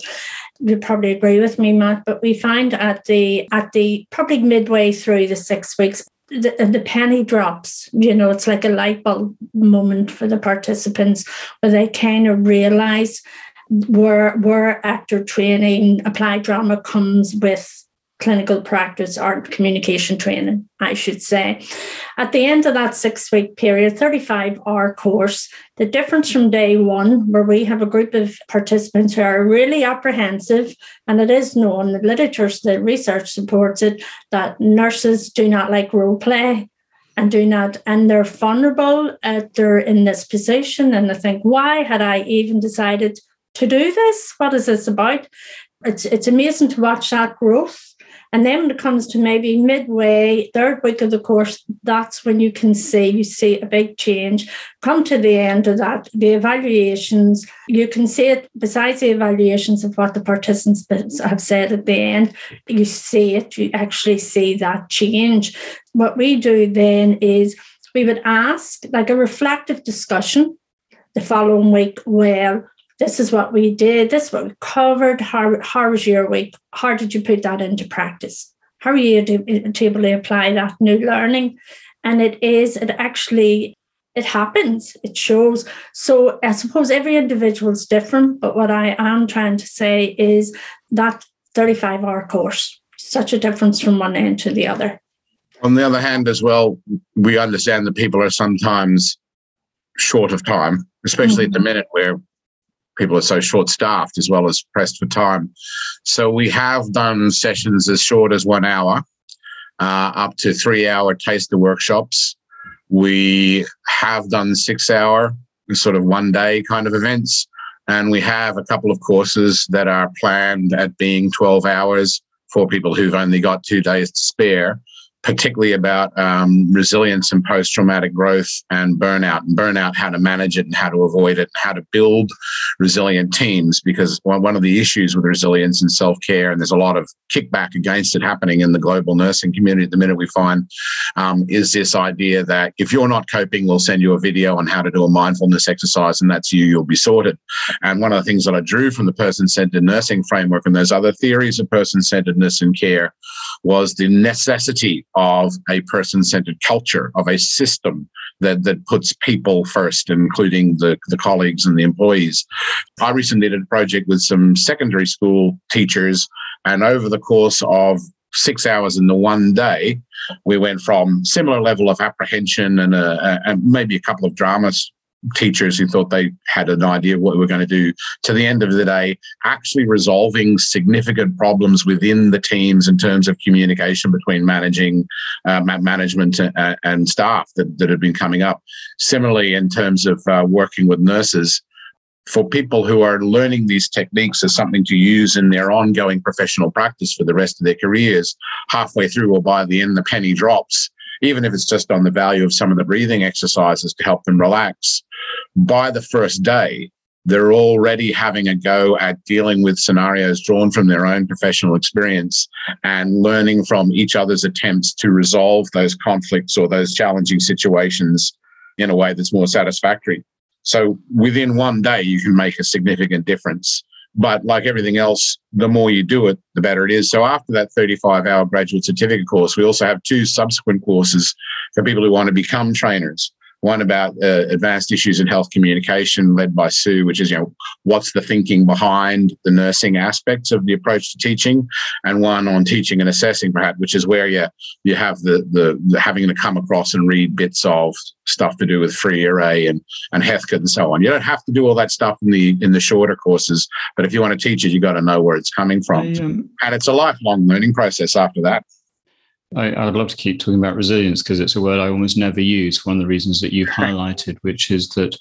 You probably agree with me, Matt, but we find at the at the probably midway through the six weeks, the, the penny drops. You know, it's like a light bulb moment for the participants where they kind of realize where where actor training, applied drama comes with clinical practice or communication training, I should say. At the end of that six week period, 35 hour course, the difference from day one, where we have a group of participants who are really apprehensive, and it is known, the literature, the research supports it, that nurses do not like role play and do not and they're vulnerable uh, they're in this position and they think why had i even decided to do this? What is this about? It's it's amazing to watch that growth and then when it comes to maybe midway, third week of the course, that's when you can see, you see a big change. Come to the end of that, the evaluations, you can see it besides the evaluations of what the participants have said at the end, you see it, you actually see that change. What we do then is we would ask like a reflective discussion the following week. Well, this is what we did, this is what we covered. How, how was your week? How did you put that into practice? How are you able to apply that new learning? And it is, it actually, it happens, it shows. So I suppose every individual is different, but what I am trying to say is that 35 hour course, such a difference from one end to the other. On the other hand, as well, we understand that people are sometimes short of time, especially mm-hmm. at the mm-hmm. minute where people are so short staffed as well as pressed for time. So we have done sessions as short as one hour, uh, up to three hour taster workshops. We have done six hour, sort of one day kind of events. And we have a couple of courses that are planned at being 12 hours for people who've only got two days to spare particularly about um, resilience and post traumatic growth and burnout, and burnout, how to manage it and how to avoid it, and how to build resilient teams. Because one of the issues with resilience and self care, and there's a lot of kickback against it happening in the global nursing community at the minute, we find um, is this idea that if you're not coping, we'll send you a video on how to do a mindfulness exercise, and that's you, you'll be sorted. And one of the things that I drew from the person centered nursing framework and those other theories of person centeredness and care was the necessity of a person centered culture, of a system that, that puts people first, including the, the colleagues and the employees. I recently did a project with some secondary school teachers, and over the course of six hours in the one day, we went from similar level of apprehension and, a, a, maybe a couple of dramas teachers who thought they had an idea of what we were going to do to the end of the day actually resolving significant problems within the teams in terms of communication between managing uh, management and, uh, and staff that, that had been coming up. Similarly in terms of uh, working with nurses for people who are learning these techniques as something to use in their ongoing professional practice for the rest of their careers halfway through or by the end the penny drops even if it's just on the value of some of the breathing exercises to help them relax, by the first day, they're already having a go at dealing with scenarios drawn from their own professional experience and learning from each other's attempts to resolve those conflicts or those challenging situations in a way that's more satisfactory. So within one day, you can make a significant difference. But like everything else, the more you do it, the better it is. So after that 35 hour graduate certificate course, we also have two subsequent courses for people who want to become trainers one about uh, advanced issues in health communication led by Sue, which is, you know, what's the thinking behind the nursing aspects of the approach to teaching, and one on teaching and assessing, perhaps, which is where you you have the, the, the having to come across and read bits of stuff to do with Freire and and Heathcote and so on. You don't have to do all that stuff in the in the shorter courses, but if you want to teach it, you've got to know where it's coming from, I, um, and it's a lifelong learning process after that. I, would love to keep talking about resilience because it's a word I almost never use. One of the reasons that you've highlighted, which is that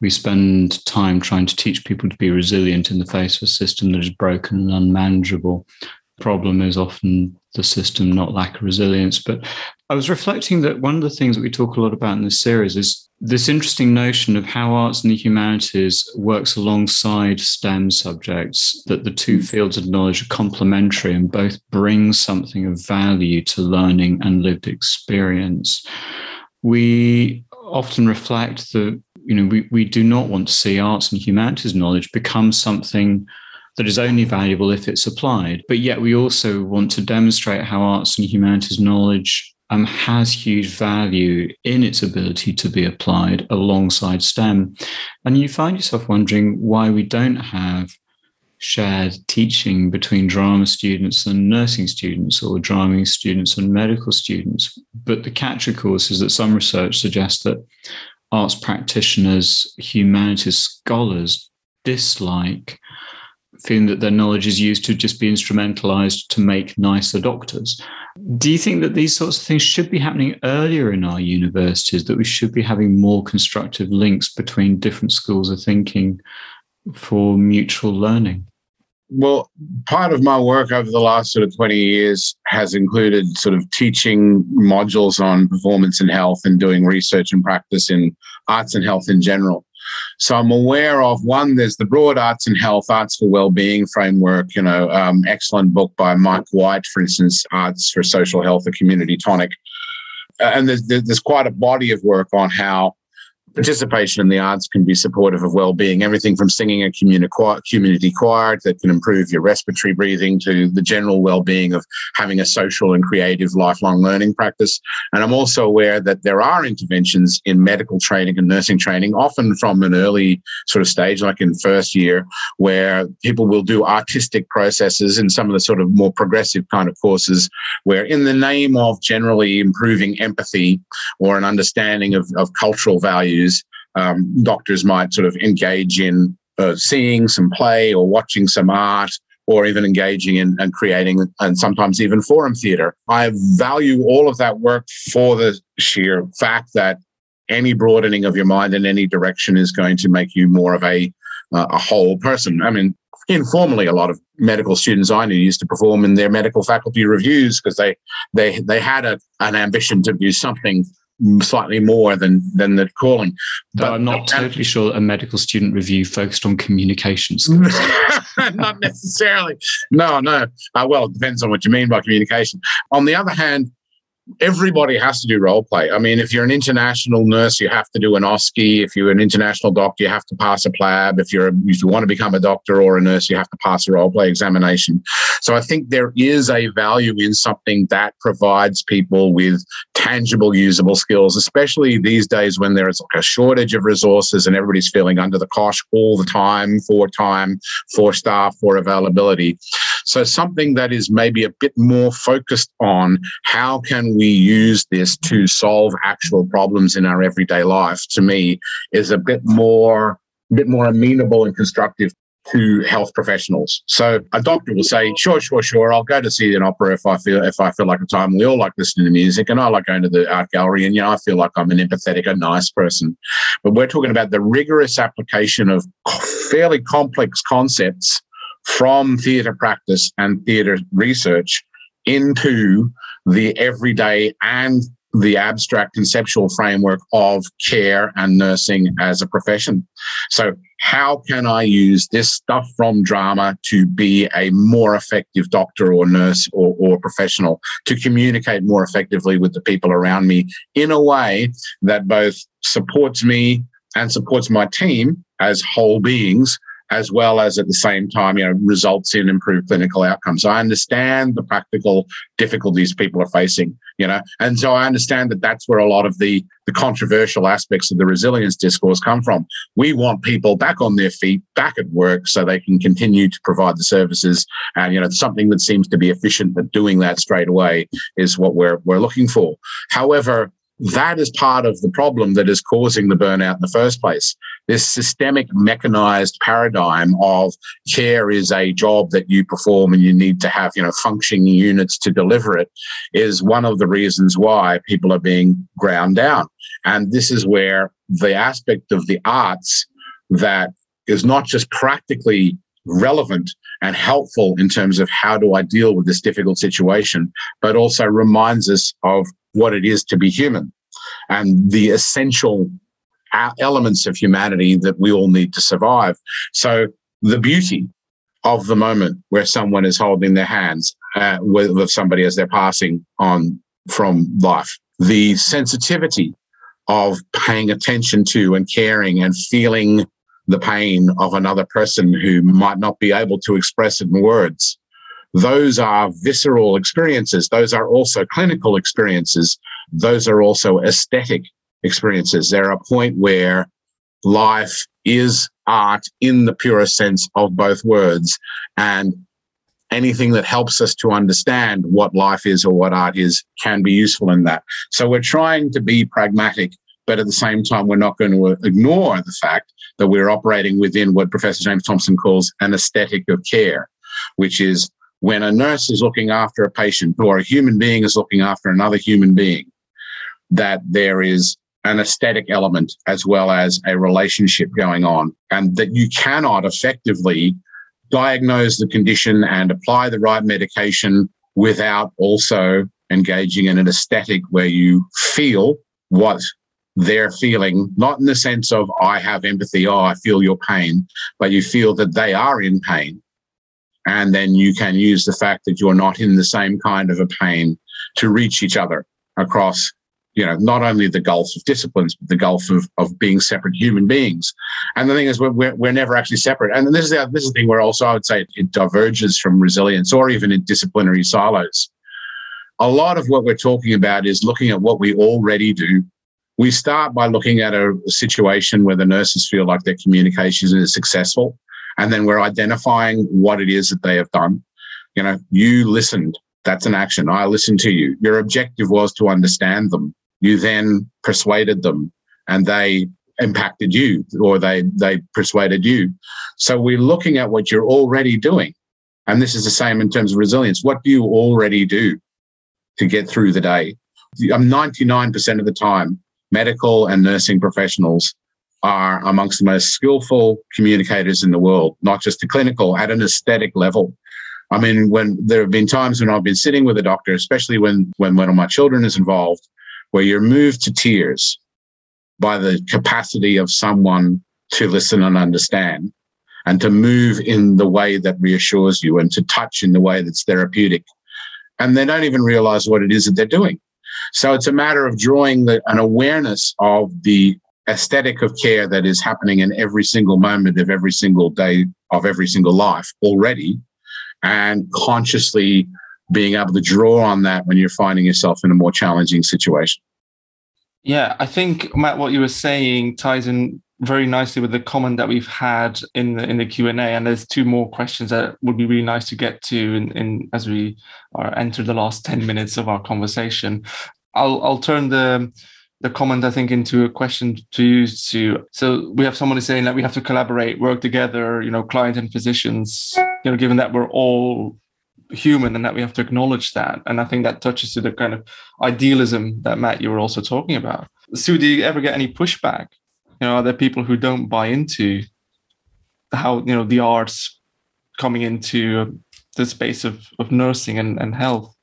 we spend time trying to teach people to be resilient in the face of a system that is broken and unmanageable. The Problem is often the system, not lack of resilience. But I was reflecting that one of the things that we talk a lot about in this series is this interesting notion of how arts and the humanities works alongside STEM subjects, that the two mm. fields of knowledge are complementary and both bring something of value to learning and lived experience. We often reflect that, you know, we, we do not want to see arts and humanities knowledge become something that is only valuable if it's applied. But yet we also want to demonstrate how arts and humanities knowledge um, has huge value in its ability to be applied alongside STEM. And you find yourself wondering why we don't have shared teaching between drama students and nursing students or drama students and medical students. But the catch, of course, is that some research suggests that arts practitioners, humanities scholars dislike feeling that their knowledge is used to just be instrumentalized to make nicer doctors. Do you think that these sorts of things should be happening earlier in our universities, that we should be having more constructive links between different schools of thinking for mutual learning? Well, part of my work over the last sort of 20 years has included sort of teaching modules on performance and health and doing research and practice in arts and health in general. So I'm aware of one, there's the Broad Arts and Health, Arts for Wellbeing framework, you know, um, excellent book by Mike White, for instance, Arts for Social Health, a community tonic. And there's, there's quite a body of work on how participation in the arts can be supportive of well-being. Everything from singing a community choir, that can improve your respiratory breathing to the general well-being of having a social and creative lifelong learning practice. And i'm also aware that there are interventions in medical training and nursing training often from an early sort of stage like in first year where people will do artistic processes in some of the sort of more progressive kind of courses where in the name of generally improving empathy or an understanding of, of cultural values um, doctors might sort of engage in uh, seeing some play or watching some art or even engaging in and creating and sometimes even forum theater. I value all of that work for the sheer fact that any broadening of your mind in any direction is going to make you more of a uh, a whole person. I mean, informally, a lot of medical students I knew used to perform in their medical faculty revues because they they they had a, an ambition to do something slightly more than than the calling. But I'm not totally sure a medical student revue focused on communications. not necessarily. No, no. Uh, well, it depends on what you mean by communication. On the other hand, everybody has to do role play. I mean, if you're an international nurse, you have to do an OSCE. If you're an international doctor, you have to pass a PLAB. If you're a, if you want to become a doctor or a nurse, you have to pass a role play examination. So I think there is a value in something that provides people with tangible, usable skills, especially these days when there is like a shortage of resources and everybody's feeling under the cosh all the time for time, for staff, for availability. So something that is maybe a bit more focused on how can we use this to solve actual problems in our everyday life, to me, is a bit more, a bit more amenable and constructive to health professionals. So a doctor will say, "Sure, sure, sure. I'll go to see an opera if I feel if I feel like a time. We all like listening to music, and I like going to the art gallery. And know, I feel like I'm an empathetic, a nice person. But we're talking about the rigorous application of fairly complex concepts from theatre practice and theatre research into the everyday and the abstract conceptual framework of care and nursing as a profession. So, how can I use this stuff from drama to be a more effective doctor or nurse or, or professional to communicate more effectively with the people around me in a way that both supports me and supports my team as whole beings as well as at the same time, you know, results in improved clinical outcomes. I understand the practical difficulties people are facing, you know, and so I understand that that's where a lot of the the controversial aspects of the resilience discourse come from. We want people back on their feet, back at work, so they can continue to provide the services. And you know, something that seems to be efficient, but doing that straight away is what we're we're looking for. However, that is part of the problem that is causing the burnout in the first place. This systemic mechanized paradigm of care is a job that you perform and you need to have, you know, functioning units to deliver it is one of the reasons why people are being ground down. And this is where the aspect of the arts that is not just practically relevant and helpful in terms of how do I deal with this difficult situation, but also reminds us of what it is to be human and the essential elements of humanity that we all need to survive. So the beauty of the moment where someone is holding their hands uh, with, with somebody as they're passing on from life, the sensitivity of paying attention to and caring and feeling the pain of another person who might not be able to express it in words. Those are visceral experiences. Those are also clinical experiences. Those are also aesthetic experiences. They're a point where life is art in the purest sense of both words. And anything that helps us to understand what life is or what art is can be useful in that. So we're trying to be pragmatic, but at the same time, we're not going to ignore the fact that we're operating within what Professor James Thompson calls an aesthetic of care, which is when a nurse is looking after a patient or a human being is looking after another human being, that there is an aesthetic element as well as a relationship going on, and that you cannot effectively diagnose the condition and apply the right medication without also engaging in an aesthetic where you feel what they're feeling, not in the sense of I have empathy, oh, I feel your pain, but you feel that they are in pain. And then you can use the fact that you're not in the same kind of a pain to reach each other across you know, not only the gulf of disciplines, but the gulf of, of being separate human beings. And the thing is, we're, we're never actually separate. And this is the, this is the thing where also I would say it, it diverges from resilience or even in disciplinary silos. A lot of what we're talking about is looking at what we already do. We start by looking at a, situation where the nurses feel like their communication is successful. And then we're identifying what it is that they have done. You know, you listened. That's an action. I listened to you. Your objective was to understand them you then persuaded them and they impacted you or they they persuaded you so we're looking at what you're already doing and this is the same in terms of resilience what do you already do to get through the day i'm 99% of the time medical and nursing professionals are amongst the most skillful communicators in the world not just the clinical at an aesthetic level i mean when there have been times when i've been sitting with a doctor especially when when one of my children is involved where you're moved to tears by the capacity of someone to listen and understand and to move in the way that reassures you and to touch in the way that's therapeutic. And they don't even realize what it is that they're doing. So it's a matter of drawing the, an awareness of the aesthetic of care that is happening in every single moment of every single day of every single life already and consciously being able to draw on that when you're finding yourself in a more challenging situation. Yeah, I think Matt, what you were saying ties in very nicely with the comment that we've had in the in the Q and A, and there's two more questions that would be really nice to get to in, in as we are enter the last ten minutes of our conversation. I'll I'll turn the the comment I think into a question to you, Sue. So we have someone saying that we have to collaborate, work together, you know, client and physicians, you know, given that we're all human and that we have to acknowledge that. And I think that touches to the kind of idealism that Matt you were also talking about. Sue, do you ever get any pushback? You know, are there people who don't buy into how you know the arts coming into the space of, of nursing and, and health?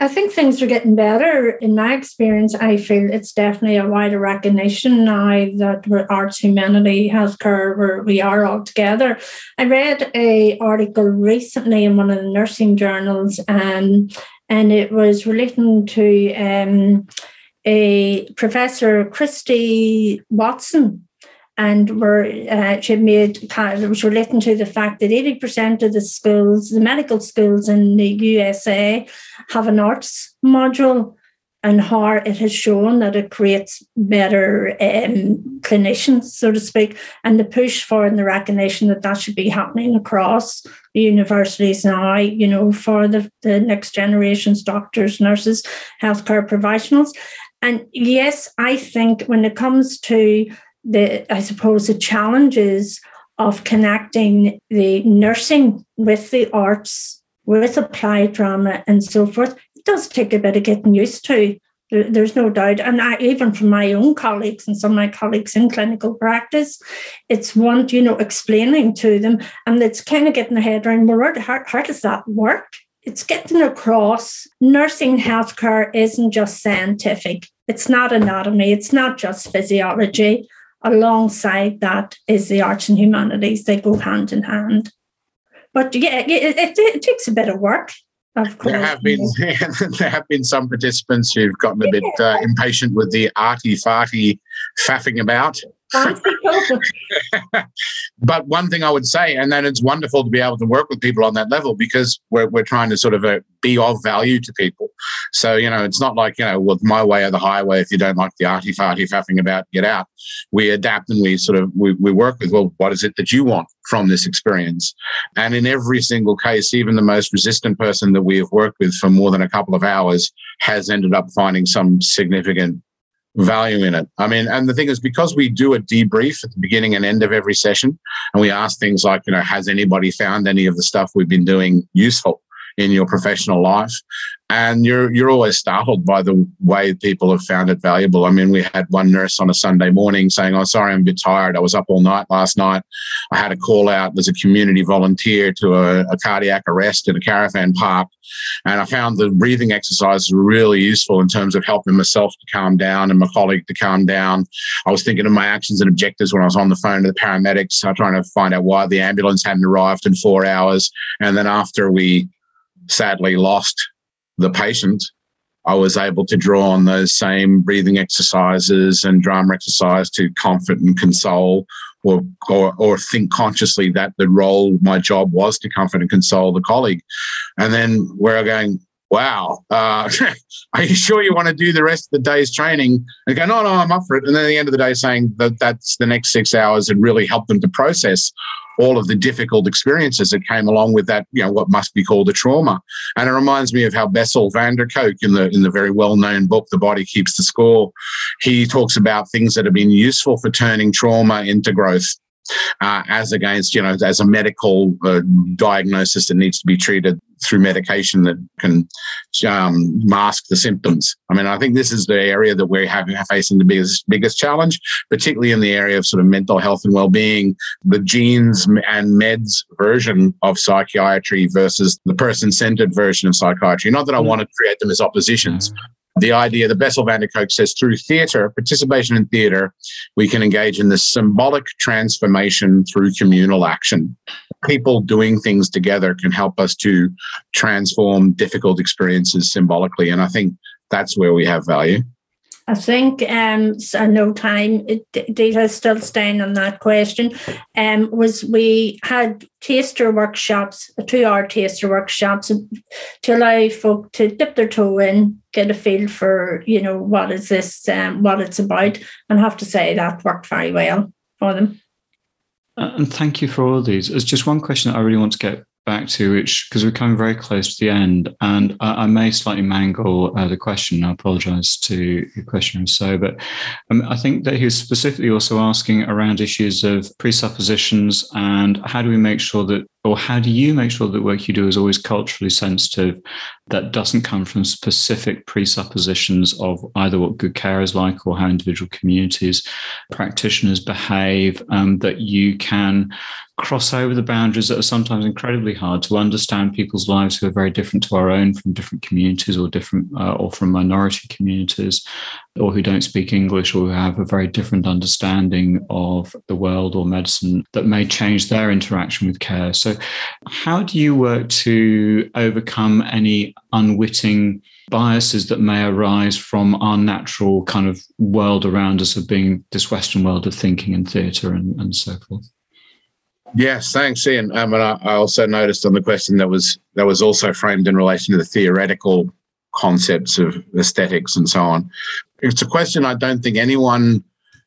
I think things are getting better. In my experience, I feel it's definitely a wider recognition now that we're arts, humanity, healthcare, where we are all together. I read a article recently in one of the nursing journals, um, and it was relating to um, a professor, Christie Watson, and were uh, she made of, was relating to the fact that 80% of the schools, the medical schools in the USA, have an arts module and how it has shown that it creates better um, clinicians, so to speak, and the push for and the recognition that that should be happening across the universities now, you know, for the, the next generation's doctors, nurses, healthcare professionals. And yes, I think when it comes to the I suppose the challenges of connecting the nursing with the arts, with applied drama and so forth, it does take a bit of getting used to. There's no doubt. And I, even from my own colleagues and some of my colleagues in clinical practice, it's one, you know, explaining to them and it's kind of getting their head around, well, how, how does that work? It's getting across nursing healthcare isn't just scientific. It's not anatomy. It's not just physiology alongside that is the arts and humanities. They go hand in hand. But yeah, it, it, it takes a bit of work. Of course. There have been there have been some participants who've gotten a bit uh, impatient with the arty farty faffing about. but one thing I would say, and then it's wonderful to be able to work with people on that level because we're, we're trying to sort of uh, be of value to people. So, you know, it's not like, you know, well, my way or the highway. If you don't like the arty farty faffing about, get out. We adapt and we sort of, we, we work with, well, what is it that you want from this experience? And in every single case, even the most resistant person that we have worked with for more than a couple of hours has ended up finding some significant value in it. I mean, and the thing is, because we do a debrief at the beginning and end of every session, and we ask things like, you know, has anybody found any of the stuff we've been doing useful? In your professional life and you're you're always startled by the way people have found it valuable. I mean, we had one nurse on a Sunday morning saying, "Oh, sorry, I'm a bit tired. I was up all night last night. I had a call out as a community volunteer to a, a cardiac arrest in a caravan park, and I found the breathing exercises really useful in terms of helping myself to calm down and my colleague to calm down. I was thinking of my actions and objectives when I was on the phone to the paramedics, uh, trying to find out why the ambulance hadn't arrived in four hours, and then after we sadly lost the patient, I was able to draw on those same breathing exercises and drama exercise to comfort and console or, or, or think consciously that the role, my job was to comfort and console the colleague. And then we're going, wow, uh, are you sure you want to do the rest of the day's training? And go, no, no, I'm up for it. And then at the end of the day, saying that that's the next six hours and really help them to process all of the difficult experiences that came along with that, you know, what must be called a trauma. And it reminds me of how Bessel van der Kolk in the in the very well-known book, The Body Keeps the Score, he talks about things that have been useful for turning trauma into growth uh, as against, you know, as a medical uh, diagnosis that needs to be treated through medication that can um, mask the symptoms. I mean, I think this is the area that we're having facing the biggest biggest challenge, particularly in the area of sort of mental health and well-being. The genes and meds version of psychiatry versus the person-centered version of psychiatry. Not that I mm. want to create them as oppositions, the idea that Bessel van der Kolk says through theatre, participation in theatre, we can engage in this symbolic transformation through communal action. People doing things together can help us to transform difficult experiences symbolically. And I think that's where we have value. I think um, so no time. Dieter still staying on that question. Um, was we had taster workshops, two-hour taster workshops, to allow folk to dip their toe in, get a feel for you know what is this, um, what it's about, and I have to say that worked very well for them. Uh, and thank you for all these. There's just one question that I really want to get back to, which because we're coming very close to the end, and I, I may slightly mangle uh, the question. I apologise to your questioner so, but um, I think that he was specifically also asking around issues of presuppositions and how do we make sure that or how do you make sure that work you do is always culturally sensitive that doesn't come from specific presuppositions of either what good care is like or how individual communities practitioners behave um, that you can cross over the boundaries that are sometimes incredibly hard to understand people's lives who are very different to our own from different communities or different uh, or from minority communities or who don't speak English or who have a very different understanding of the world or medicine that may change their interaction with care. So, how do you work to overcome any unwitting biases that may arise from our natural kind of world around us of being this Western world of thinking and theatre and, and so forth? Yes, thanks, Ian. Um, and I, I also noticed on the question that was that was also framed in relation to the theoretical concepts of aesthetics and so on it's a question I don't think anyone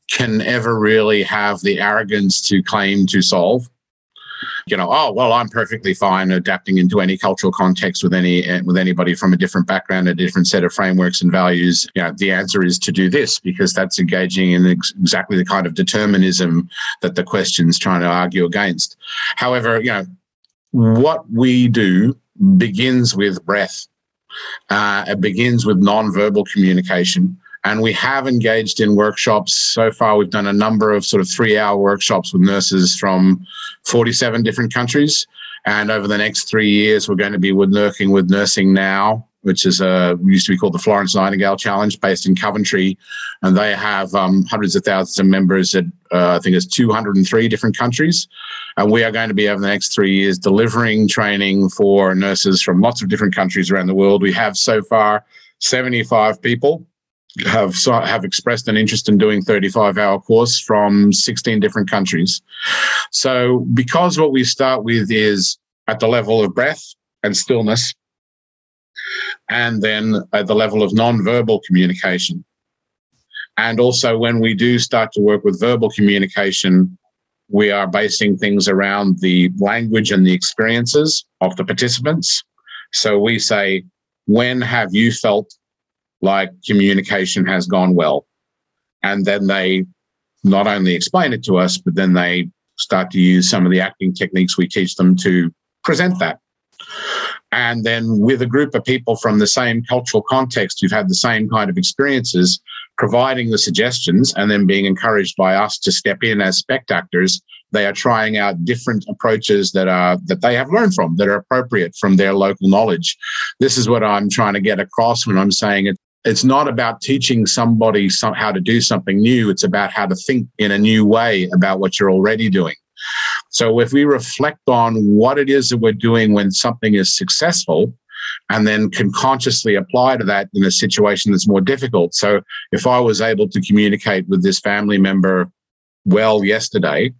can ever really have the arrogance to claim to solve. You know, oh well, I'm perfectly fine adapting into any cultural context with any eh, with anybody from a different background, a different set of frameworks and values. You know, the answer is to do this because that's engaging in ex- exactly the kind of determinism that the question's trying to argue against. However, you know, what we do begins with breath. Uh, it begins with non-verbal communication. And we have engaged in workshops. So far, we've done a number of sort of three hour workshops with nurses from 47 different countries. And over the next three years, we're going to be working with Nursing Now which is a used to be called the Florence Nightingale Challenge, based in Coventry, and they have um, hundreds of thousands of members at uh, I think it's 203 different countries, and we are going to be over the next three years delivering training for nurses from lots of different countries around the world. We have so far 75 people have have expressed an interest in doing 35 hour course from 16 different countries. So because what we start with is at the level of breath and stillness, and then at the level of non-verbal communication. And also when we do start to work with verbal communication, we are basing things around the language and the experiences of the participants. So we say, when have you felt like communication has gone well. And then they not only explain it to us, but then they start to use some of the acting techniques we teach them to present that. And then with a group of people from the same cultural context who've had the same kind of experiences, providing the suggestions and then being encouraged by us to step in as spect-actors they are trying out different approaches that are that they have learned from that are appropriate from their local knowledge this is what i'm trying to get across when i'm saying it it's not about teaching somebody some, how to do something new. It's about how to think in a new way about what you're already doing. So if we reflect on what it is that we're doing when something is successful, and then can consciously apply to that in a situation that's more difficult. So if I was able to communicate with this family member well yesterday,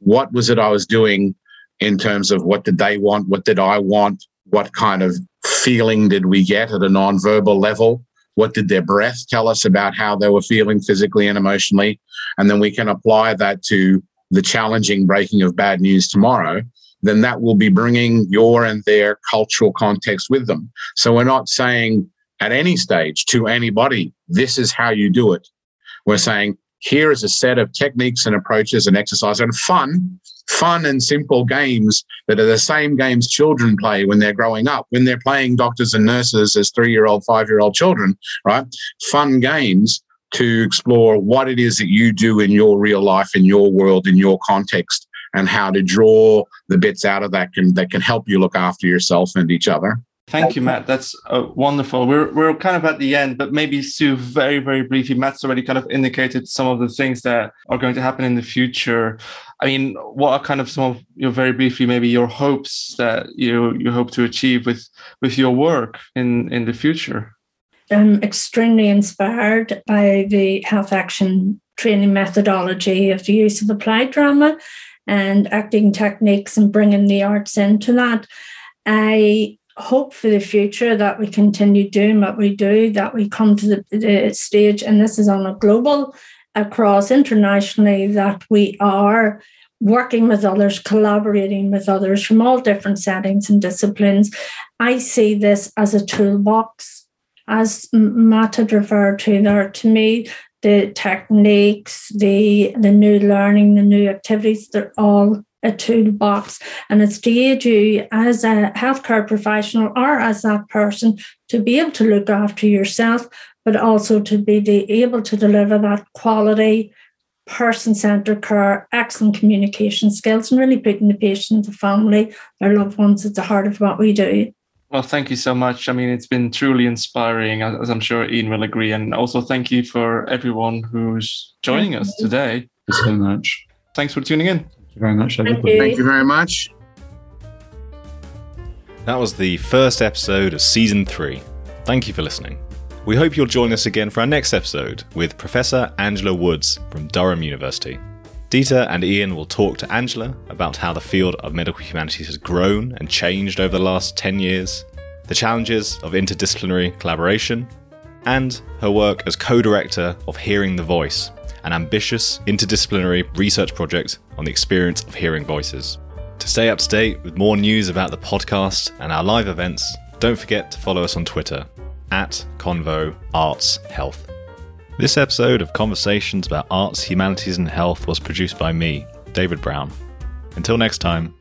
what was it I was doing in terms of what did they want? What did I want? What kind of feeling did we get at a non-verbal level? What did their breath tell us about how they were feeling physically and emotionally? And then we can apply that to the challenging breaking of bad news tomorrow. Then that will be bringing your and their cultural context with them. So we're not saying at any stage to anybody, this is how you do it. We're saying, here is a set of techniques and approaches and exercise and fun fun and simple games that are the same games children play when they're growing up, when they're playing doctors and nurses as three year old, five year old children, right? Fun games to explore what it is that you do in your real life, in your world, in your context, and how to draw the bits out of that can, that can help you look after yourself and each other. Thank you, Matt. That's uh, wonderful. We're we're kind of at the end, but maybe Sue, very very briefly. Matt's already kind of indicated some of the things that are going to happen in the future. I mean, what are kind of some of your very briefly maybe your hopes that you you hope to achieve with with your work in in the future? I'm extremely inspired by the health action training methodology of the use of applied drama and acting techniques and bringing the arts into that. I hope for the future that we continue doing what we do, that we come to the, the stage, and this is on a global, across internationally, that we are working with others, collaborating with others from all different settings and disciplines. I see this as a toolbox. As Matt had referred to there, to me, the techniques, the the new learning, the new activities, they're all a toolbox and it's to aid you as a healthcare professional or as that person to be able to look after yourself, but also to be able to deliver that quality, person centered care, excellent communication skills, and really putting the patient, the family, their loved ones at the heart of what we do. Well, thank you so much. I mean, it's been truly inspiring, as I'm sure Ian will agree. And also, thank you for everyone who's joining us today. Thank you so much. Thanks for tuning in Thank you very much, everybody. Thank you. Thank you very much. That was the first episode of season three. Thank you for listening. We hope you'll join us again for our next episode with Professor Angela Woods from Durham University. Dieter and Ian will talk to Angela about how the field of medical humanities has grown and changed over the last 10 years, the challenges of interdisciplinary collaboration, and her work as co director of Hearing the Voice, an ambitious interdisciplinary research project on the experience of hearing voices. To stay up to date with more news about the podcast and our live events, don't forget to follow us on Twitter at Convo Arts Health. This episode of Conversations about Arts, Humanities, and Health was produced by me, David Brown. Until next time,